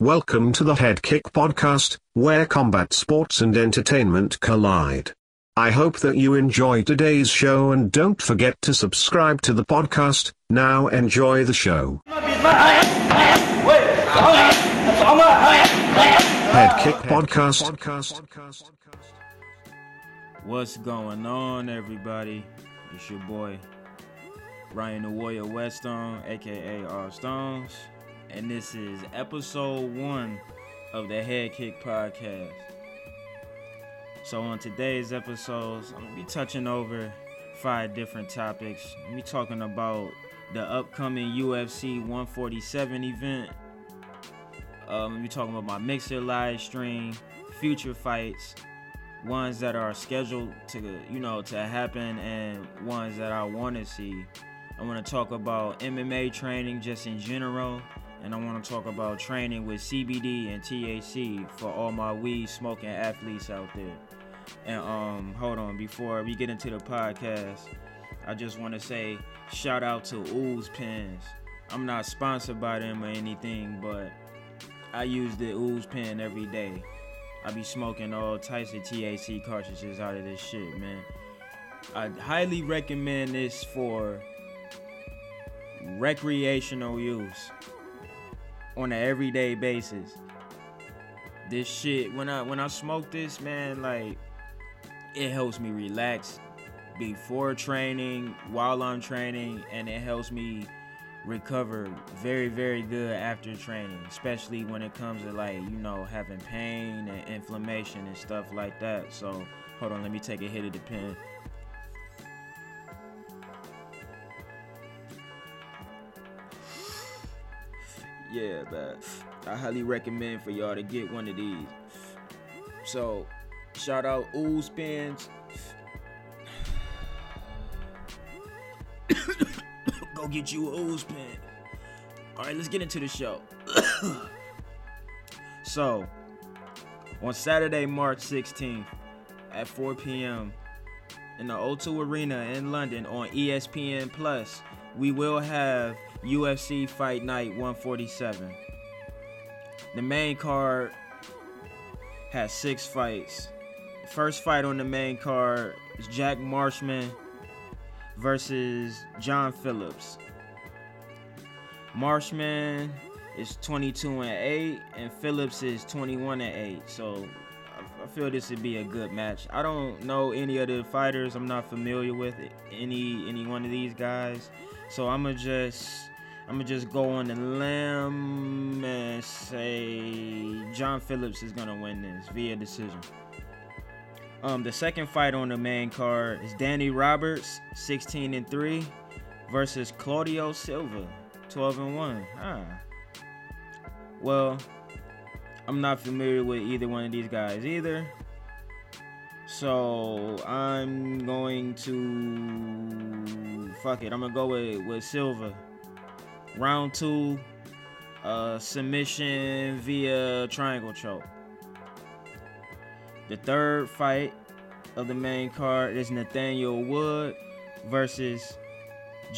Welcome to the Head Kick Podcast, where combat sports and entertainment collide. I hope that you enjoy today's show and don't forget to subscribe to the podcast. Now enjoy the show. Head Kick Podcast. What's going on, everybody? It's your boy Ryan the Warrior Weststone, aka R Stones, and this is episode one of the Head Kick Podcast. So, on today's episodes, I'm gonna be touching over five different topics. Be talking about the upcoming UFC 147 event. Um, I'm be talking about my Mixer live stream, future fights, ones that are scheduled to you know to happen and ones that I want to see. I want to talk about MMA training just in general, and I want to talk about training with CBD and THC for all my weed smoking athletes out there. And um, hold on, before we get into the podcast, I just want to say shout out to Ooze Pens. I'm not sponsored by them or anything, but I use the Ooze Pen every day. I be smoking all types of THC cartridges out of this shit, man. I highly recommend this for recreational use on an everyday basis. This shit, when I when I smoke this, man, like it helps me relax before training, while I'm training, and it helps me recover very very good after training especially when it comes to like you know having pain and inflammation and stuff like that so hold on let me take a hit of the pen yeah but i highly recommend for y'all to get one of these so shout out ooze pens go get you a ooze pen. All right, let's get into the show. so, on Saturday, March 16th at 4 p.m. in the O2 Arena in London on ESPN Plus, we will have UFC Fight Night 147. The main card has six fights. First fight on the main card is Jack Marshman versus John Phillips. Marshman is 22 and 8, and Phillips is 21 and 8. So I feel this would be a good match. I don't know any of the fighters. I'm not familiar with any any one of these guys. So I'm gonna just I'm gonna just go on the limb and say John Phillips is gonna win this via decision. Um, the second fight on the main card is Danny Roberts, 16 and 3, versus Claudio Silva, 12 and 1. Ah. Well, I'm not familiar with either one of these guys either. So I'm going to fuck it. I'm gonna go with, with Silva. Round two, uh, submission via triangle choke. The third fight of the main card is Nathaniel Wood versus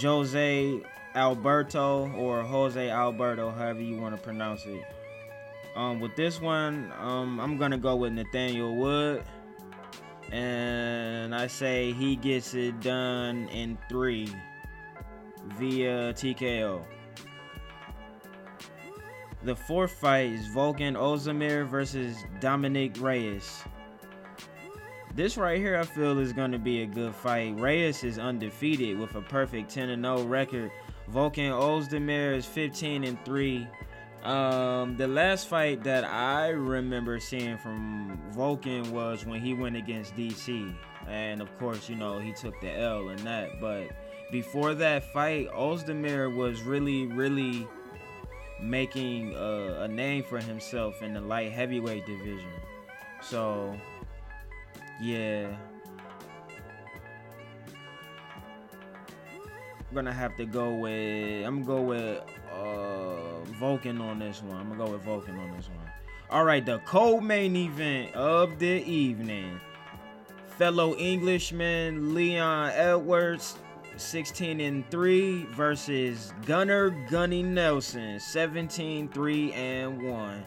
Jose Alberto or Jose Alberto, however you want to pronounce it. Um, with this one, um, I'm gonna go with Nathaniel Wood, and I say he gets it done in three via TKO. The fourth fight is Volkan Ozdemir versus Dominic Reyes. This right here, I feel, is going to be a good fight. Reyes is undefeated with a perfect 10 0 record. Volkan Ozdemir is 15 and 3. Um, the last fight that I remember seeing from Volkan was when he went against DC. And of course, you know, he took the L in that. But before that fight, Ozdemir was really, really making a, a name for himself in the light heavyweight division. So yeah. I'm gonna have to go with I'm gonna go with uh Volkan on this one. I'm gonna go with Volkan on this one. Alright, the co-main event of the evening. Fellow Englishman Leon Edwards 16 and 3 versus Gunnar Gunny Nelson 17 3 and 1.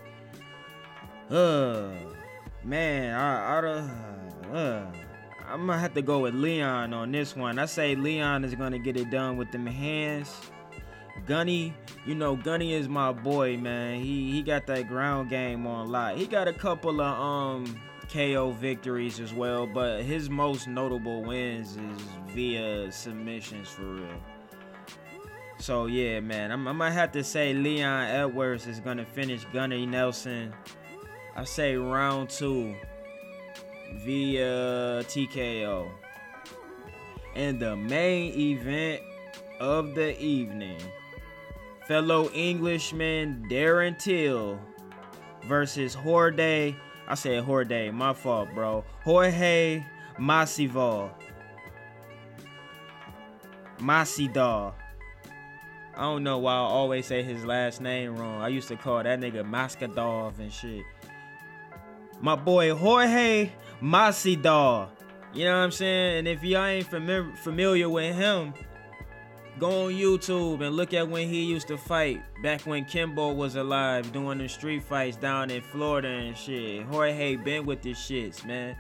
Uh man, I I uh, I'm gonna have to go with Leon on this one. I say Leon is gonna get it done with them hands. Gunny, you know, Gunny is my boy, man. He he got that ground game on lock. He got a couple of um KO victories as well, but his most notable wins is via submissions for real. So yeah, man, I'm, I might have to say Leon Edwards is gonna finish Gunny Nelson. I say round two via TKO. And the main event of the evening, fellow Englishman Darren Till versus Horde I said Horde, my fault, bro. Jorge Masvidal. Masvidal. I don't know why I always say his last name wrong. I used to call that nigga Maskadov and shit. My boy Jorge Masvidal. You know what I'm saying? And if y'all ain't fami- familiar with him, Go on YouTube and look at when he used to fight back when Kimbo was alive doing the street fights down in Florida and shit. Jorge been with this shits, man.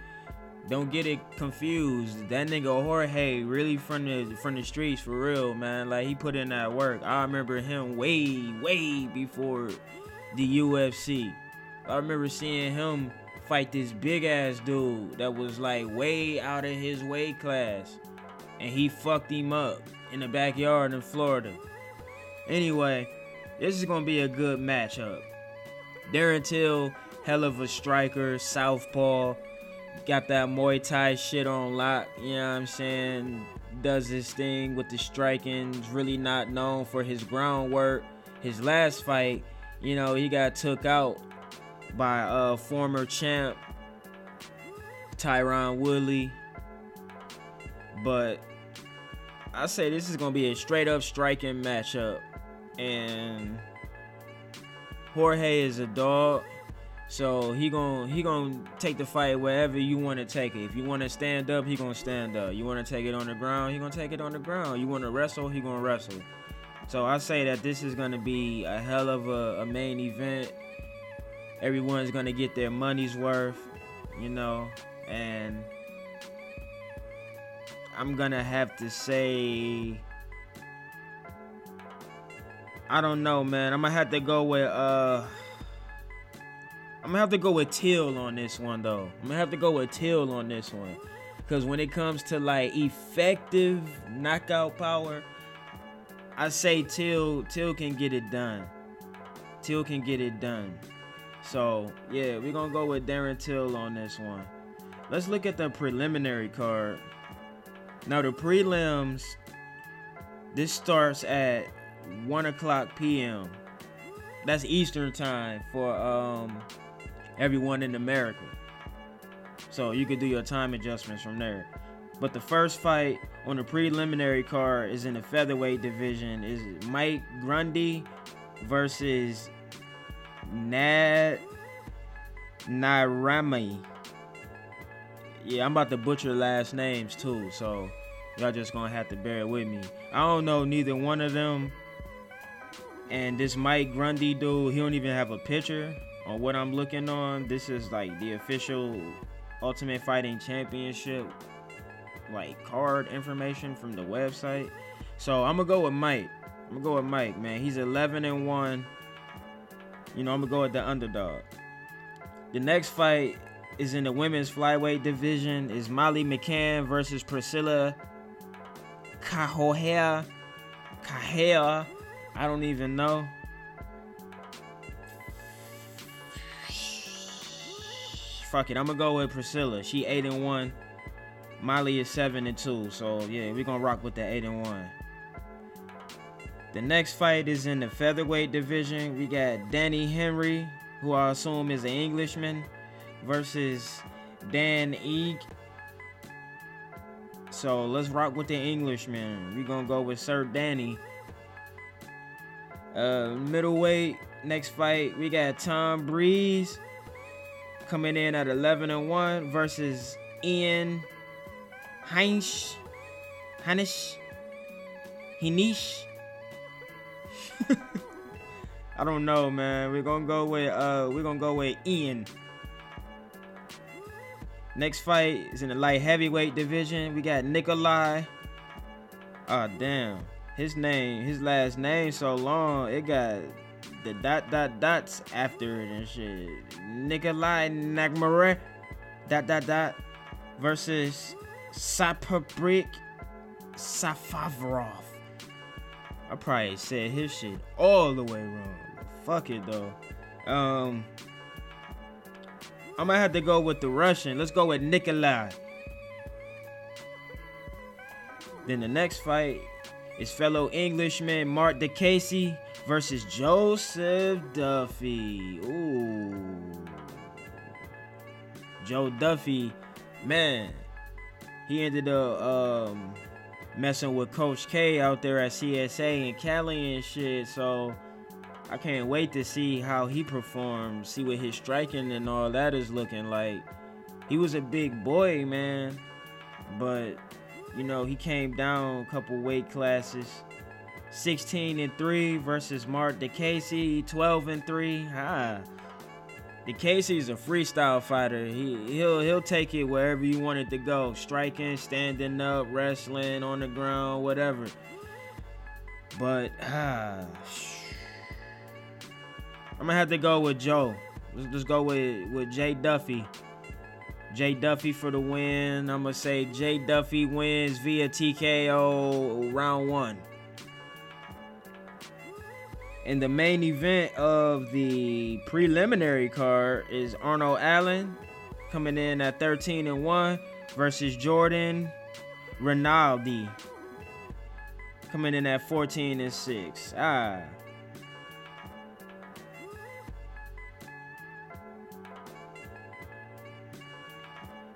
Don't get it confused. That nigga Jorge really from the from the streets for real, man. Like he put in that work. I remember him way, way before the UFC. I remember seeing him fight this big ass dude that was like way out of his weight class. And he fucked him up in the backyard in Florida. Anyway, this is gonna be a good matchup. Darren Till, hell of a striker, southpaw, got that Muay Thai shit on lock. You know what I'm saying? Does his thing with the striking. Really not known for his groundwork. His last fight, you know, he got took out by a former champ Tyron Woodley. But I say this is gonna be a straight up striking matchup, and Jorge is a dog, so he gonna he gonna take the fight wherever you want to take it. If you want to stand up, he gonna stand up. You want to take it on the ground, he gonna take it on the ground. You want to wrestle, he gonna wrestle. So I say that this is gonna be a hell of a, a main event. Everyone's gonna get their money's worth, you know, and I'm gonna have to say I don't know, man. I'm gonna have to go with uh I'm gonna have to go with Till on this one though. I'm gonna have to go with Till on this one. Cause when it comes to like effective knockout power, I say Till Till can get it done. Till can get it done. So yeah, we're gonna go with Darren Till on this one. Let's look at the preliminary card. Now the prelims, this starts at one o'clock p.m. That's Eastern time for um everyone in America. So you could do your time adjustments from there. But the first fight on the preliminary card is in the featherweight division. Is Mike Grundy versus Nad Nairami yeah, I'm about to butcher last names too, so y'all just gonna have to bear with me. I don't know neither one of them. And this Mike Grundy dude, he don't even have a picture on what I'm looking on. This is like the official Ultimate Fighting Championship like card information from the website. So I'm gonna go with Mike. I'm gonna go with Mike, man. He's 11 and 1. You know, I'm gonna go with the underdog. The next fight is in the women's flyweight division. Is Molly McCann versus Priscilla Cahoea. Cahoea. I don't even know. Fuck it, I'm gonna go with Priscilla. She eight and one. Molly is seven and two. So yeah, we're gonna rock with the eight and one. The next fight is in the featherweight division. We got Danny Henry, who I assume is an Englishman, versus Dan Eag. So let's rock with the Englishman. We're gonna go with Sir Danny. Uh, middleweight, next fight, we got Tom Breese coming in at 11 and 1 versus Ian Heinz. Heinisch. Hinish. I don't know, man. We're gonna go with uh we're gonna go with Ian. Next fight is in the light heavyweight division. We got Nikolai. Oh damn. His name, his last name so long, it got the dot dot dots after it and shit. Nikolai Nagmare dot dot dot versus Sapabrik Safavrov. I probably said his shit all the way wrong. Fuck it though. Um, I'm gonna have to go with the Russian. Let's go with Nikolai. Then the next fight is fellow Englishman Mark DeCasey versus Joseph Duffy. Ooh. Joe Duffy, man, he ended up um, messing with Coach K out there at CSA and Cali and shit. So I can't wait to see how he performs, see what his striking and all that is looking like. He was a big boy, man, but you know he came down a couple weight classes. 16 and 3 versus Mark DeCasey, 12 and 3. Ah. DeCasey's a freestyle fighter. He he'll he'll take it wherever you want it to go. Striking, standing up, wrestling on the ground, whatever. But ah I'm gonna have to go with Joe. Let's, let's go with with Jay Duffy. Jay Duffy for the win. I'm gonna say Jay Duffy wins via TKO round one. And the main event of the preliminary card is Arnold Allen coming in at 13 and 1 versus Jordan Rinaldi coming in at 14 and 6. Ah.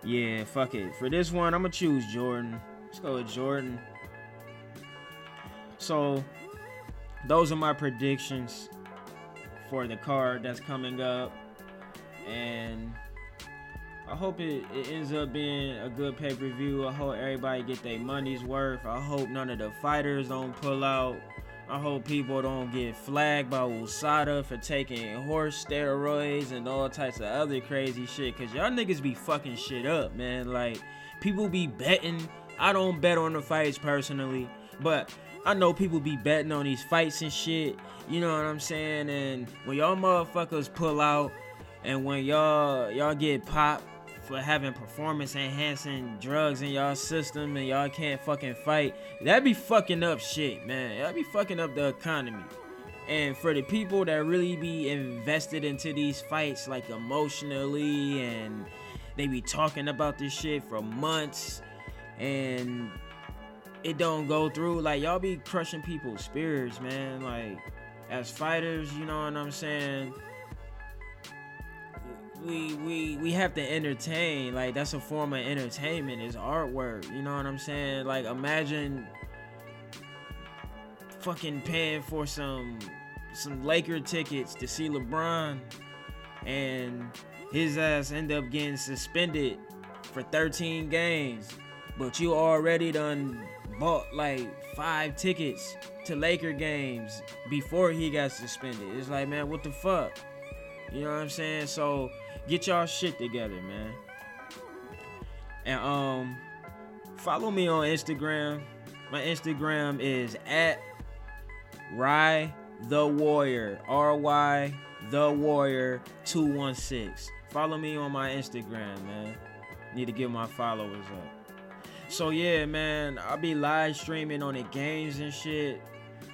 Yeah, fuck it. For this one, I'm gonna choose Jordan. Let's go with Jordan. So, those are my predictions for the card that's coming up, and I hope it, it ends up being a good pay per view. I hope everybody get their money's worth. I hope none of the fighters don't pull out. I hope people don't get flagged by USADA for taking horse steroids and all types of other crazy shit. Cause y'all niggas be fucking shit up, man. Like, people be betting. I don't bet on the fights personally, but I know people be betting on these fights and shit. You know what I'm saying? And when y'all motherfuckers pull out and when y'all y'all get popped for having performance enhancing drugs in y'all system and y'all can't fucking fight, that be fucking up shit, man. That be fucking up the economy. And for the people that really be invested into these fights, like emotionally, and they be talking about this shit for months, and it don't go through, like y'all be crushing people's spirits, man. Like as fighters, you know what I'm saying? We we we have to entertain like that's a form of entertainment It's artwork you know what i'm saying? Like imagine fucking paying for some some laker tickets to see lebron and his ass end up getting suspended for 13 games but you already done bought like five tickets to laker games before he got suspended. It's like man what the fuck? You know what i'm saying? So get y'all shit together, man. And um follow me on Instagram. My Instagram is at Rye the Warrior. R-Y the Warrior 216. Follow me on my Instagram, man. Need to get my followers up. So yeah, man, I'll be live streaming on the games and shit.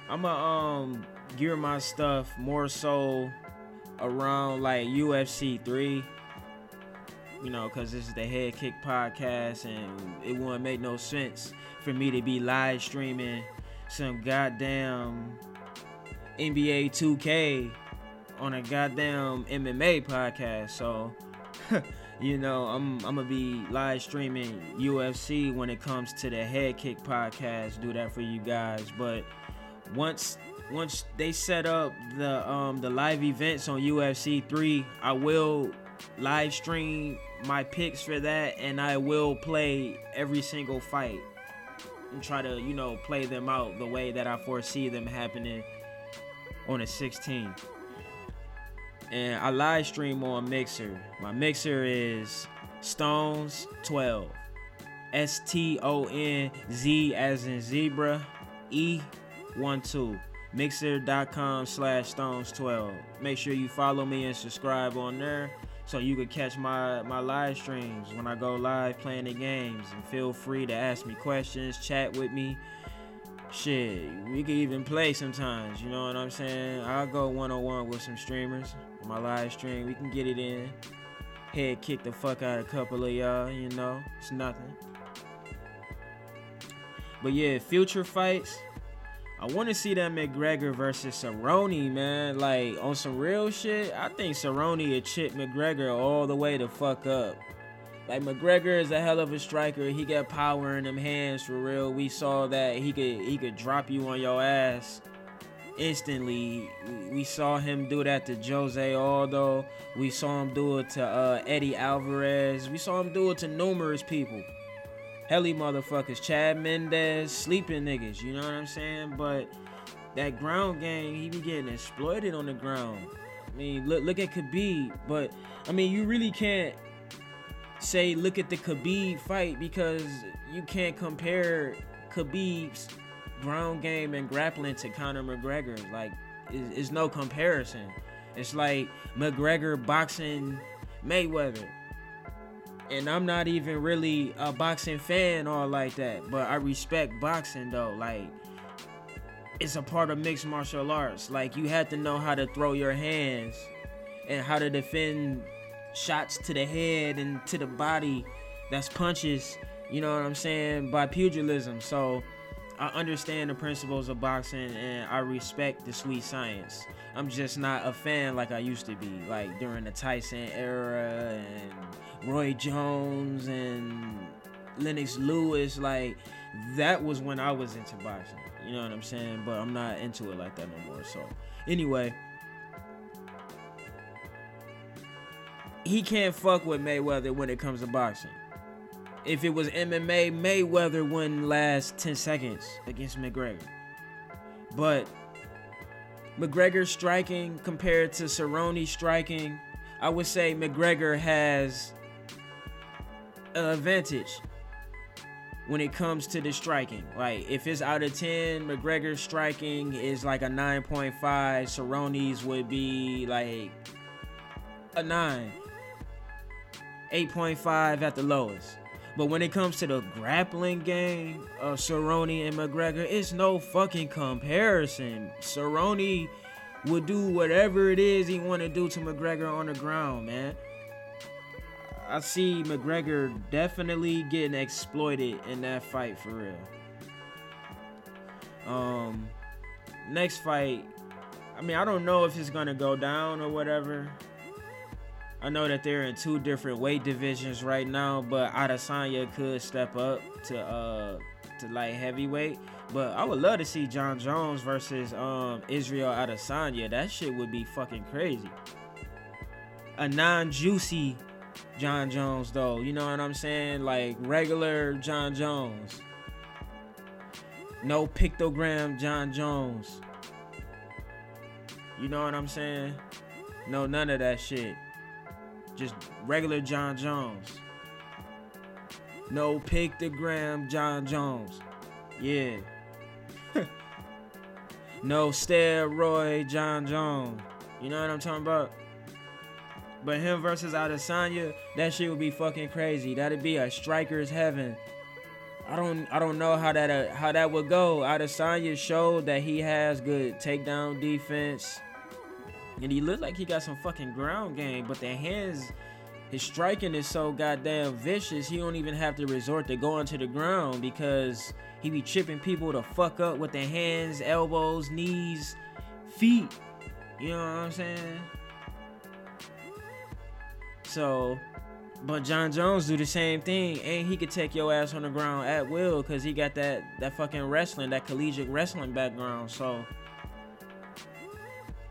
I'ma um gear my stuff more so around like UFC 3. You know, because this is the Head Kick podcast, and it wouldn't make no sense for me to be live streaming some goddamn NBA 2K on a goddamn MMA podcast. So, you know, I'm I'm gonna be live streaming UFC when it comes to the Head Kick podcast. Do that for you guys, but once once they set up the um the live events on UFC 3, I will live stream my picks for that and I will play every single fight and try to, you know, play them out the way that I foresee them happening on the 16th. And I live stream on Mixer. My Mixer is Stones 12. S T O N Z as in zebra E 1 2. Mixer.com slash Stones 12. Make sure you follow me and subscribe on there so you can catch my my live streams when I go live playing the games. And feel free to ask me questions, chat with me. Shit, we can even play sometimes. You know what I'm saying? I'll go one on one with some streamers. On my live stream, we can get it in. Head kick the fuck out of a couple of y'all. You know, it's nothing. But yeah, future fights. I want to see that McGregor versus Cerrone, man. Like on some real shit, I think Cerrone would chip McGregor all the way to fuck up. Like McGregor is a hell of a striker. He got power in them hands for real. We saw that he could he could drop you on your ass instantly. We saw him do that to Jose Aldo. We saw him do it to uh, Eddie Alvarez. We saw him do it to numerous people helly motherfuckers, Chad Mendes, sleeping niggas, you know what I'm saying? But that ground game, he be getting exploited on the ground. I mean, look look at Khabib, but I mean, you really can't say look at the Khabib fight because you can't compare Khabib's ground game and grappling to Conor McGregor. Like, it's no comparison. It's like McGregor boxing Mayweather and I'm not even really a boxing fan or like that, but I respect boxing though. Like it's a part of mixed martial arts. Like you have to know how to throw your hands and how to defend shots to the head and to the body that's punches, you know what I'm saying, by pugilism. So I understand the principles of boxing and I respect the sweet science. I'm just not a fan like I used to be, like during the Tyson era and Roy Jones and Lennox Lewis. Like that was when I was into boxing. You know what I'm saying? But I'm not into it like that no more. So anyway. He can't fuck with Mayweather when it comes to boxing. If it was MMA, Mayweather wouldn't last 10 seconds against McGregor. But McGregor striking compared to Cerrone striking, I would say McGregor has an advantage when it comes to the striking. Like if it's out of 10, McGregor's striking is like a 9.5, Cerrone's would be like a 9. 8.5 at the lowest. But when it comes to the grappling game of Cerrone and McGregor, it's no fucking comparison. Cerrone would do whatever it is he want to do to McGregor on the ground, man. I see McGregor definitely getting exploited in that fight for real. Um, next fight, I mean, I don't know if it's gonna go down or whatever. I know that they're in two different weight divisions right now, but Adesanya could step up to uh to light heavyweight. But I would love to see Jon Jones versus um Israel Adesanya. That shit would be fucking crazy. A non-juicy Jon Jones though, you know what I'm saying? Like regular Jon Jones. No picogram Jon Jones. You know what I'm saying? No, none of that shit. Just regular Jon Jones. No picogram Jon Jones. Yeah. no steroid Jon Jones. You know what I'm talking about? But him versus Adesanya, that shit would be fucking crazy. That'd be a striker's heaven. I don't I don't know how that uh, how that would go. Adesanya showed that he has good takedown defense. And he looked like he got some fucking ground game, but the hands, his striking is so goddamn vicious. He don't even have to resort to going to the ground because he be chipping people to fuck up with the hands, elbows, knees, feet. You know what I'm saying? So, but Jon Jones do the same thing, and he could take your ass on the ground at will because he got that that fucking wrestling, that collegiate wrestling background. So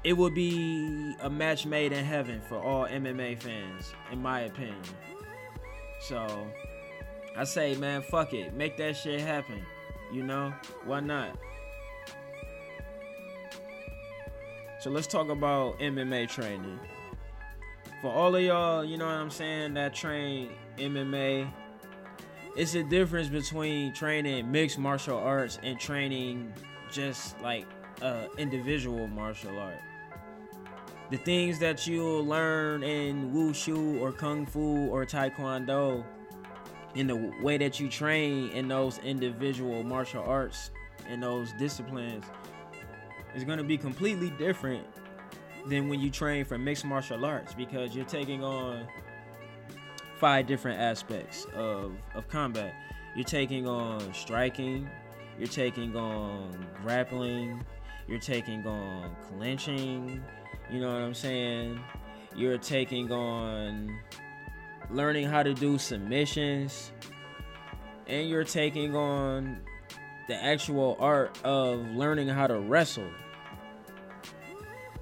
it would be a match made in heaven for all MMA fans, in my opinion. So I say, man, fuck it, make that shit happen. You know, why not? So let's talk about MMA training. For all of y'all, you know what I'm saying, that train MMA, it's a difference between training mixed martial arts and training just like uh individual martial art. The things that you'll learn in wushu or kung fu or taekwondo in the way that you train in those individual martial arts and those disciplines is going to be completely different than when you train for mixed martial arts because you're taking on five different aspects of, of combat. You're taking on striking, you're taking on grappling, you're taking on clinching, you know what I'm saying? You're taking on learning how to do submissions, and you're taking on the actual art of learning how to wrestle.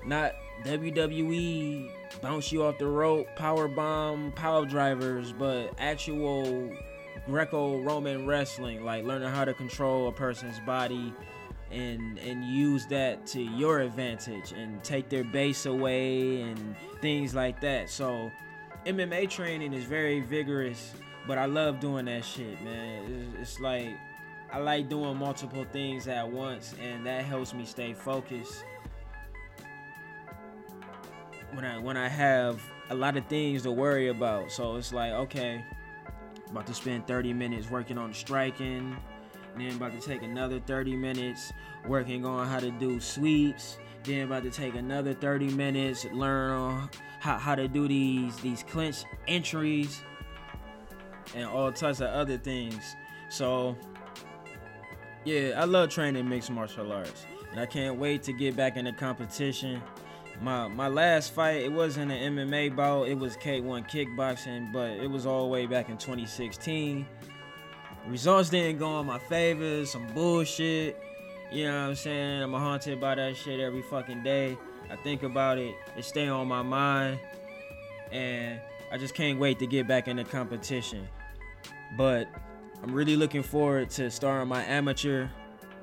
Not WWE bounce you off the rope, power bomb, power drivers, but actual Greco-Roman wrestling, like learning how to control a person's body and and use that to your advantage and take their base away and things like that. So MMA training is very vigorous, but I love doing that shit, man. It's, it's like I like doing multiple things at once, and that helps me stay focused. When I when I have a lot of things to worry about, so it's like okay, about to spend 30 minutes working on striking, then about to take another 30 minutes working on how to do sweeps. Then about to take another 30 minutes learn how, how to do these these clinch entries and all types of other things. So yeah, I love training mixed martial arts, and I can't wait to get back in the competition. My my last fight it wasn't an MMA bout, it was K1 kickboxing, but it was all the way back in 2016. Results didn't go in my favor, some bullshit. You know what I'm saying? I'm haunted by that shit every fucking day. I think about it, it stay on my mind, and I just can't wait to get back in the competition. But I'm really looking forward to starting my amateur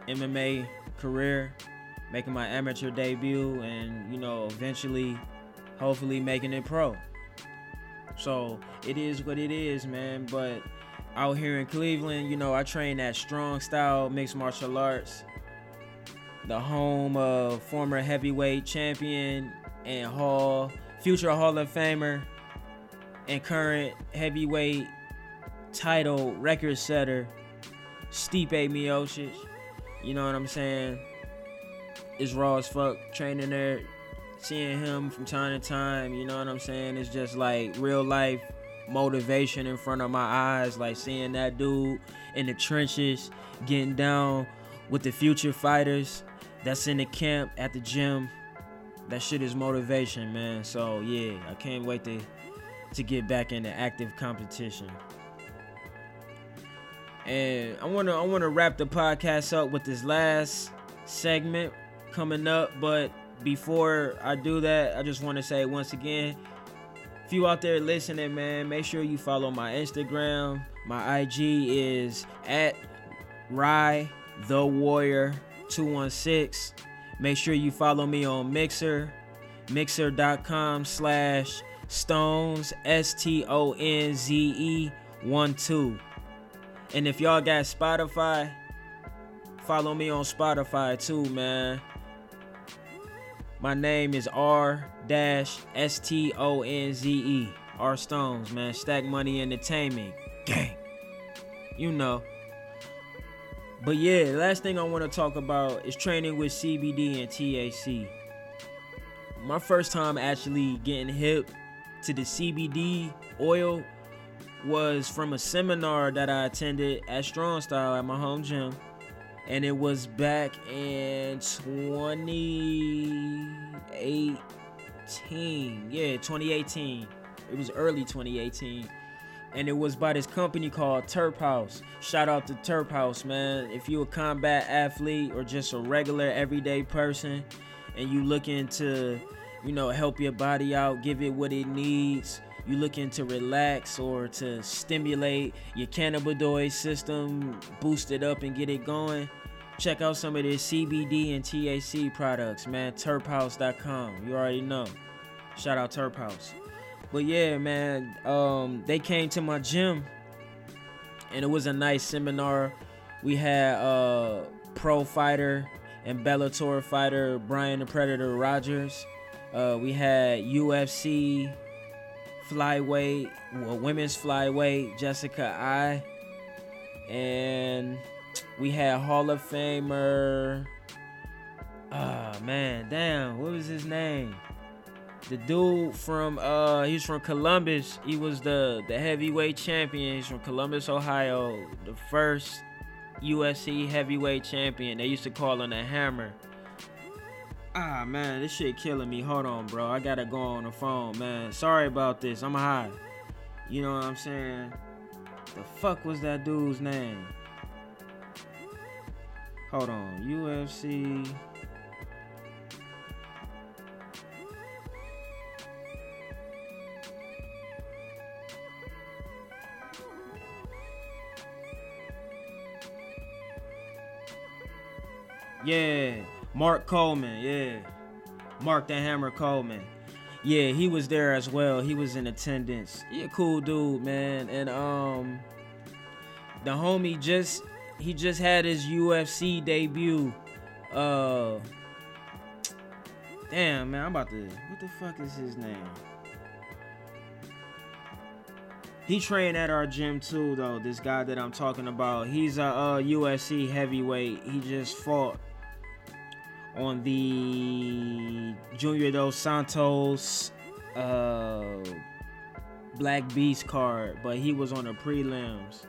MMA career, making my amateur debut, and you know, eventually, hopefully, making it pro. So it is what it is, man. But out here in Cleveland, you know, I train at Strong Style Mixed Martial Arts, the home of former heavyweight champion and Hall, future Hall of Famer, and current heavyweight title record setter, Stipe Miocic. You know what I'm saying? It's raw as fuck training there, seeing him from time to time. You know what I'm saying? It's just like real life motivation in front of my eyes, like seeing that dude in the trenches, getting down with the future fighters that's in the camp at the gym. That shit is motivation, man. So yeah, I can't wait to to get back into active competition. And I wanna I wanna wrap the podcast up with this last segment coming up, but before I do that, I just want to say once again, if you out there listening, man, make sure you follow my Instagram. My IG is at Rye the Warrior 216. Make sure you follow me on Mixer, mixer.com slash stones, S T O N Z E 1 2. And if y'all got Spotify, follow me on Spotify too, man. My name is R dash S T O N Z E. R Stones, man. Stack Money Entertainment. Gang. You know. But yeah, last thing I want to talk about is training with CBD and THC. My first time actually getting hip to the CBD oil was from a seminar that I attended at Strong Style at my home gym. And it was back in 2018. Yeah, 2018. It was early 2018 and it was by this company called Terp House. Shout out to Terp House, man. If you're a combat athlete or just a regular everyday person and you looking to, you know, help your body out, give it what it needs, you looking to relax or to stimulate your cannabinoid system, boost it up and get it going, check out some of their CBD and THC products, man. Terphouse.com. You already know. Shout out Terp House. But yeah, man, um, they came to my gym and it was a nice seminar. We had uh pro fighter and Bellator fighter Brian the Predator Rogers. Uh, we had UFC flyweight, well, women's flyweight Jessica Eye, and we had Hall of Famer. Ah oh, man, damn, what was his name? The dude from uh, he's from Columbus. He was the the heavyweight champion. He's from Columbus, Ohio. The first UFC heavyweight champion. They used to call him the Hammer. Ah man, this shit killing me. Hold on, bro. I gotta go on the phone, man. Sorry about this. I'm high. You know what I'm saying? The fuck was that dude's name? Hold on. UFC. Yeah, Mark Coleman. Yeah, Mark the Hammer Coleman. Yeah, he was there as well. He was in attendance. He a cool dude, man. And um, the homie just he just had his UFC debut. Uh, damn man, I'm about to. What the fuck is his name? He trained at our gym too, though. This guy that I'm talking about, he's a uh, UFC heavyweight. He just fought on the Junior Dos Santos uh, Black Beast card, but he was on the prelims.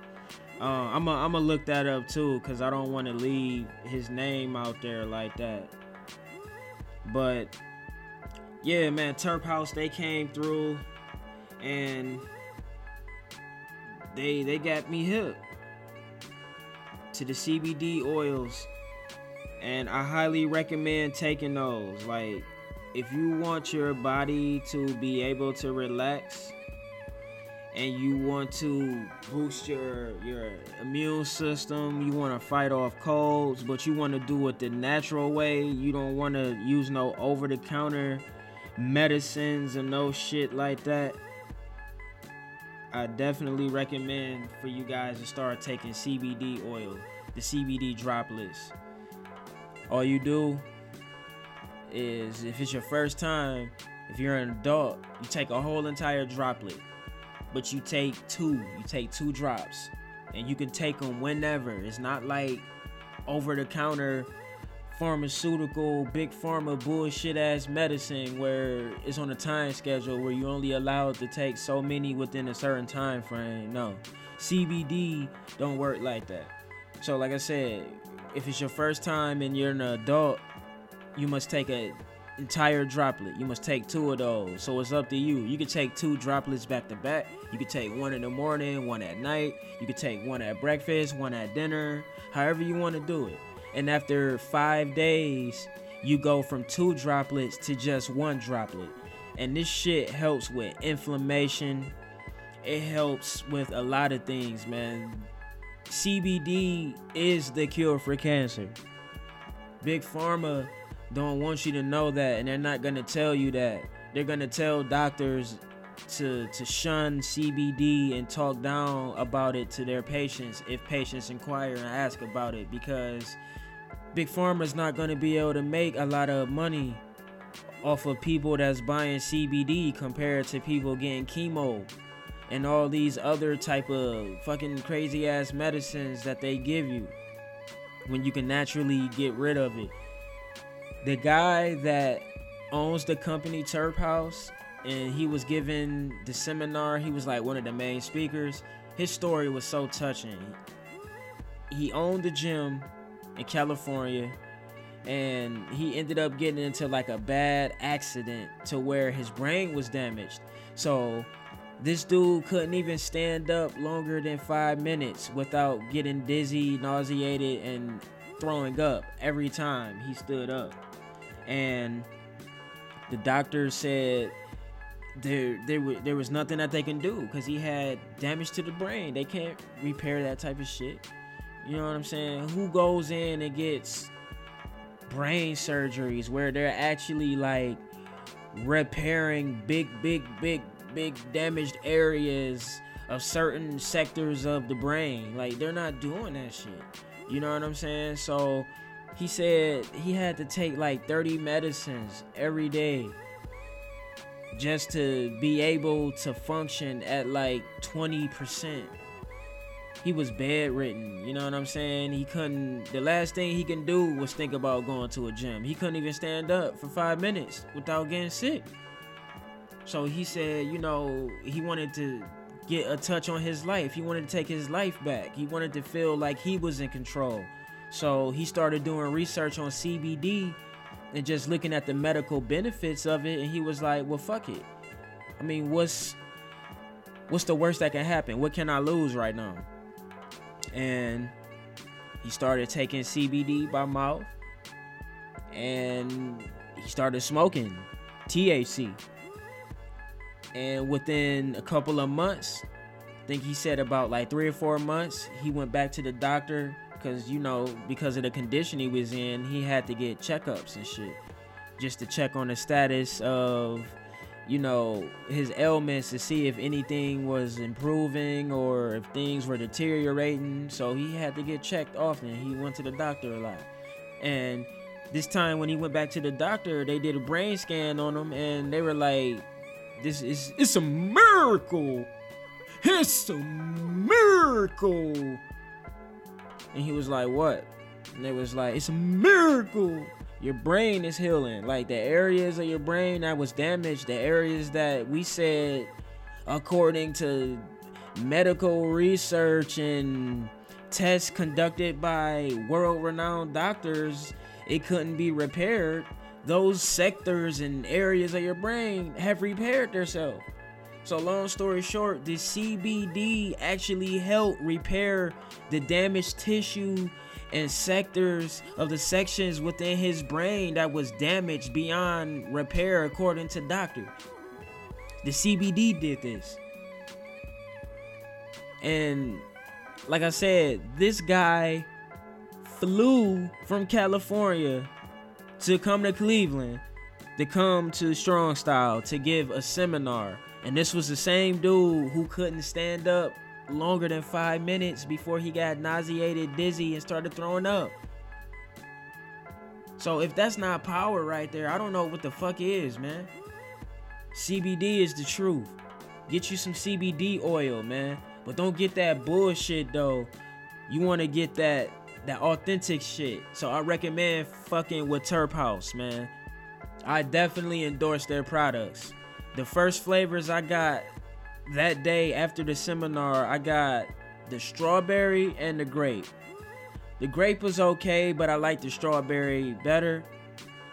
Uh, I'm gonna look that up too, cause I don't want to leave his name out there like that. But yeah, man, Terp House they came through, and they they got me hip to the CBD oils and I highly recommend taking those. Like, if you want your body to be able to relax and you want to boost your your immune system, you want to fight off colds, but you want to do it the natural way. You don't want to use no over the counter medicines and no shit like that. I definitely recommend for you guys to start taking CBD oil, the CBD droplets all you do is if it's your first time, if you're an adult, you take a whole entire droplet, but you take two, you take two drops, and you can take them whenever. It's not like over the counter pharmaceutical big pharma bullshit ass medicine where it's on a time schedule where you only allowed to take so many within a certain time frame. No. CBD don't work like that. So like I said, if it's your first time and you're an adult, you must take an entire droplet. You must take two of those. So it's up to you. You can take two droplets back to back. You can take one in the morning, one at night. You can take one at breakfast, one at dinner, however you want to do it. And after five days, you go from two droplets to just one droplet. And this shit helps with inflammation. It helps with a lot of things, man. CBD is the cure for cancer. Big Pharma don't want you to know that, and they're not gonna tell you that. They're gonna tell doctors to to shun CBD and talk down about it to their patients if patients inquire and ask about it because Big Pharma is not gonna be able to make a lot of money off of people that's buying CBD compared to people getting chemo and all these other type of fucking crazy ass medicines that they give you when you can naturally get rid of it. The guy that owns the company Terp House and he was given the seminar, he was like one of the main speakers. His story was so touching. He owned the gym in California and he ended up getting into like a bad accident to where his brain was damaged. So this dude couldn't even stand up longer than five minutes without getting dizzy, nauseated, and throwing up every time he stood up. And the doctor said there there there was nothing that they can do because he had damage to the brain. They can't repair that type of shit. You know what I'm saying? Who goes in and gets brain surgeries where they're actually like repairing big, big, big, big damaged areas of certain sectors of the brain? Like they're not doing that shit. You know what I'm saying? So he said he had to take like 30 medicines every day just to be able to function at like 20%. He was bedridden, you know what I'm saying? He couldn't, the last thing he can do was think about going to a gym. He couldn't even stand up for five minutes without getting sick. So he said, you know, he wanted to get a touch on his life. He wanted to take his life back. He wanted to feel like he was in control. So he started doing research on CBD and just looking at the medical benefits of it and he was like well fuck it. I mean what's what's the worst that can happen? What can i lose right now? And he started taking cbd by mouth and he started smoking thc and within a couple of months i think he said about like three or four months he went back to the doctor because you know because of the condition he was in he had to get checkups and shit just to check on the status of you know his ailments to see if anything was improving or if things were deteriorating. So he had to get checked often. He went to the doctor a lot. And this time when he went back to the doctor they did a brain scan on him and they were like this is it's a miracle. It's a miracle and he was like, What? And they was like, It's a miracle. Your brain is healing. Like the areas of your brain that was damaged, the areas that we said, according to medical research and tests conducted by world renowned doctors, it couldn't be repaired. Those sectors and areas of your brain have repaired themselves. So, long story short, the CBD actually helped repair the damaged tissue and sectors of the sections within his brain that was damaged beyond repair, according to doctors. The CBD did this. And like I said, this guy flew from California to come to Cleveland to come to Strong Style to give a seminar and this was the same dude who couldn't stand up longer than five minutes before he got nauseated, dizzy, and started throwing up. So if that's not power right there, I don't know what the fuck is, man. CBD is the truth. Get you some CBD oil, man. But don't get that bullshit though. You want to get that that authentic shit. So I recommend fucking with Terp House, man. I definitely endorse their products. The first flavors I got that day after the seminar, I got the strawberry and the grape. The grape was okay, but I like the strawberry better.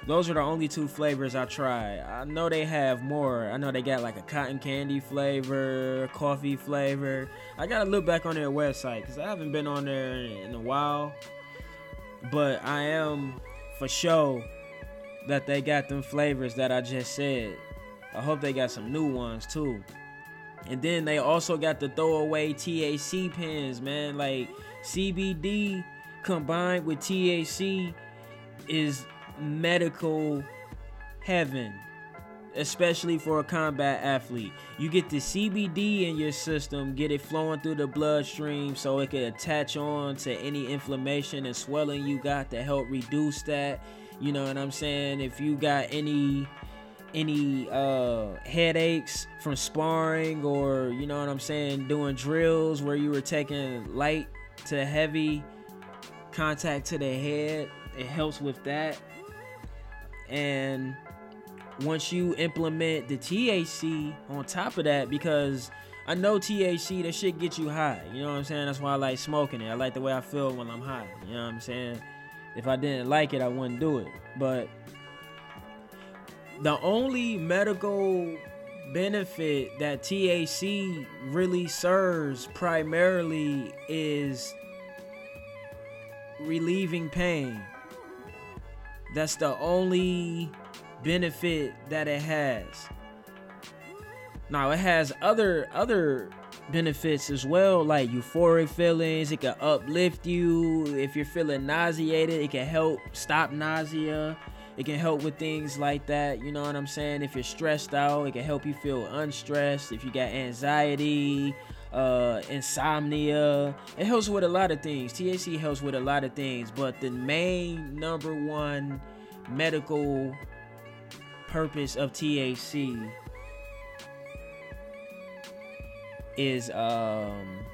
Those are the only two flavors I tried. I know they have more. I know they got like a cotton candy flavor, coffee flavor. I gotta look back on their website because I haven't been on there in a while. But I am for sure that they got them flavors that I just said. I hope they got some new ones too. And then they also got the throwaway THC pens, man. Like CBD combined with THC is medical heaven, especially for a combat athlete. You get the CBD in your system, get it flowing through the bloodstream so it can attach on to any inflammation and swelling you got to help reduce that. You know what I'm saying? If you got any any uh, headaches from sparring or you know what I'm saying, doing drills where you were taking light to heavy contact to the head, it helps with that. And once you implement the THC on top of that, because I know THC, that shit gets you high. You know what I'm saying? That's why I like smoking it. I like the way I feel when I'm high. You know what I'm saying? If I didn't like it, I wouldn't do it. But the only medical benefit that THC really serves primarily is relieving pain. That's the only benefit that it has. Now it has other other benefits as well, like euphoric feelings. It can uplift you. If you're feeling nauseated, it can help stop nausea. It can help with things like that. You know what I'm saying? If you're stressed out, it can help you feel unstressed. If you got anxiety, uh, insomnia, it helps with a lot of things. THC helps with a lot of things, but the main number one medical purpose of THC is um,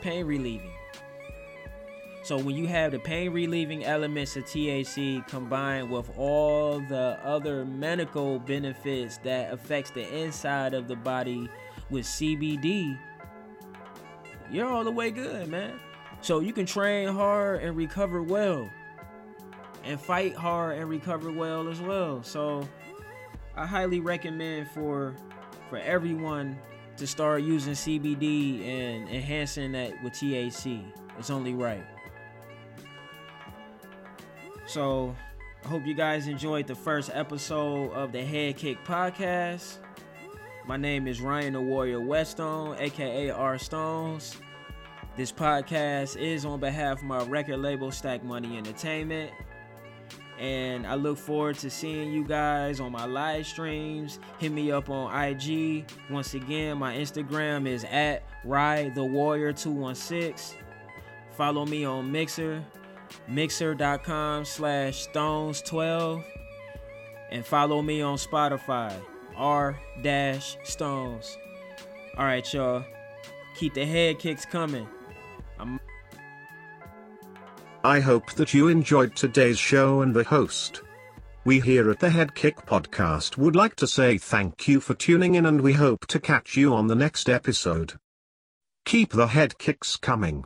pain relieving. So when you have the pain relieving elements of THC combined with all the other medical benefits that affects the inside of the body with CBD, you're all the way good, man. So you can train hard and recover well. And fight hard and recover well as well. So I highly recommend for for everyone to start using CBD and enhancing that with THC. It's only right. So, I hope you guys enjoyed the first episode of the Head Kick podcast. My name is Ryan the Warrior Weststone, aka R Stones. This podcast is on behalf of my record label, Stack Money Entertainment. And I look forward to seeing you guys on my live streams. Hit me up on IG. Once again, my Instagram is at Ride the Warrior 216. Follow me on Mixer, mixer.com slash stones12. And follow me on Spotify, R dash stones. All right, y'all. Keep the head kicks coming. I'm I hope that you enjoyed today's show and the host. We here at the Head Kick Podcast would like to say thank you for tuning in and we hope to catch you on the next episode. Keep the head kicks coming.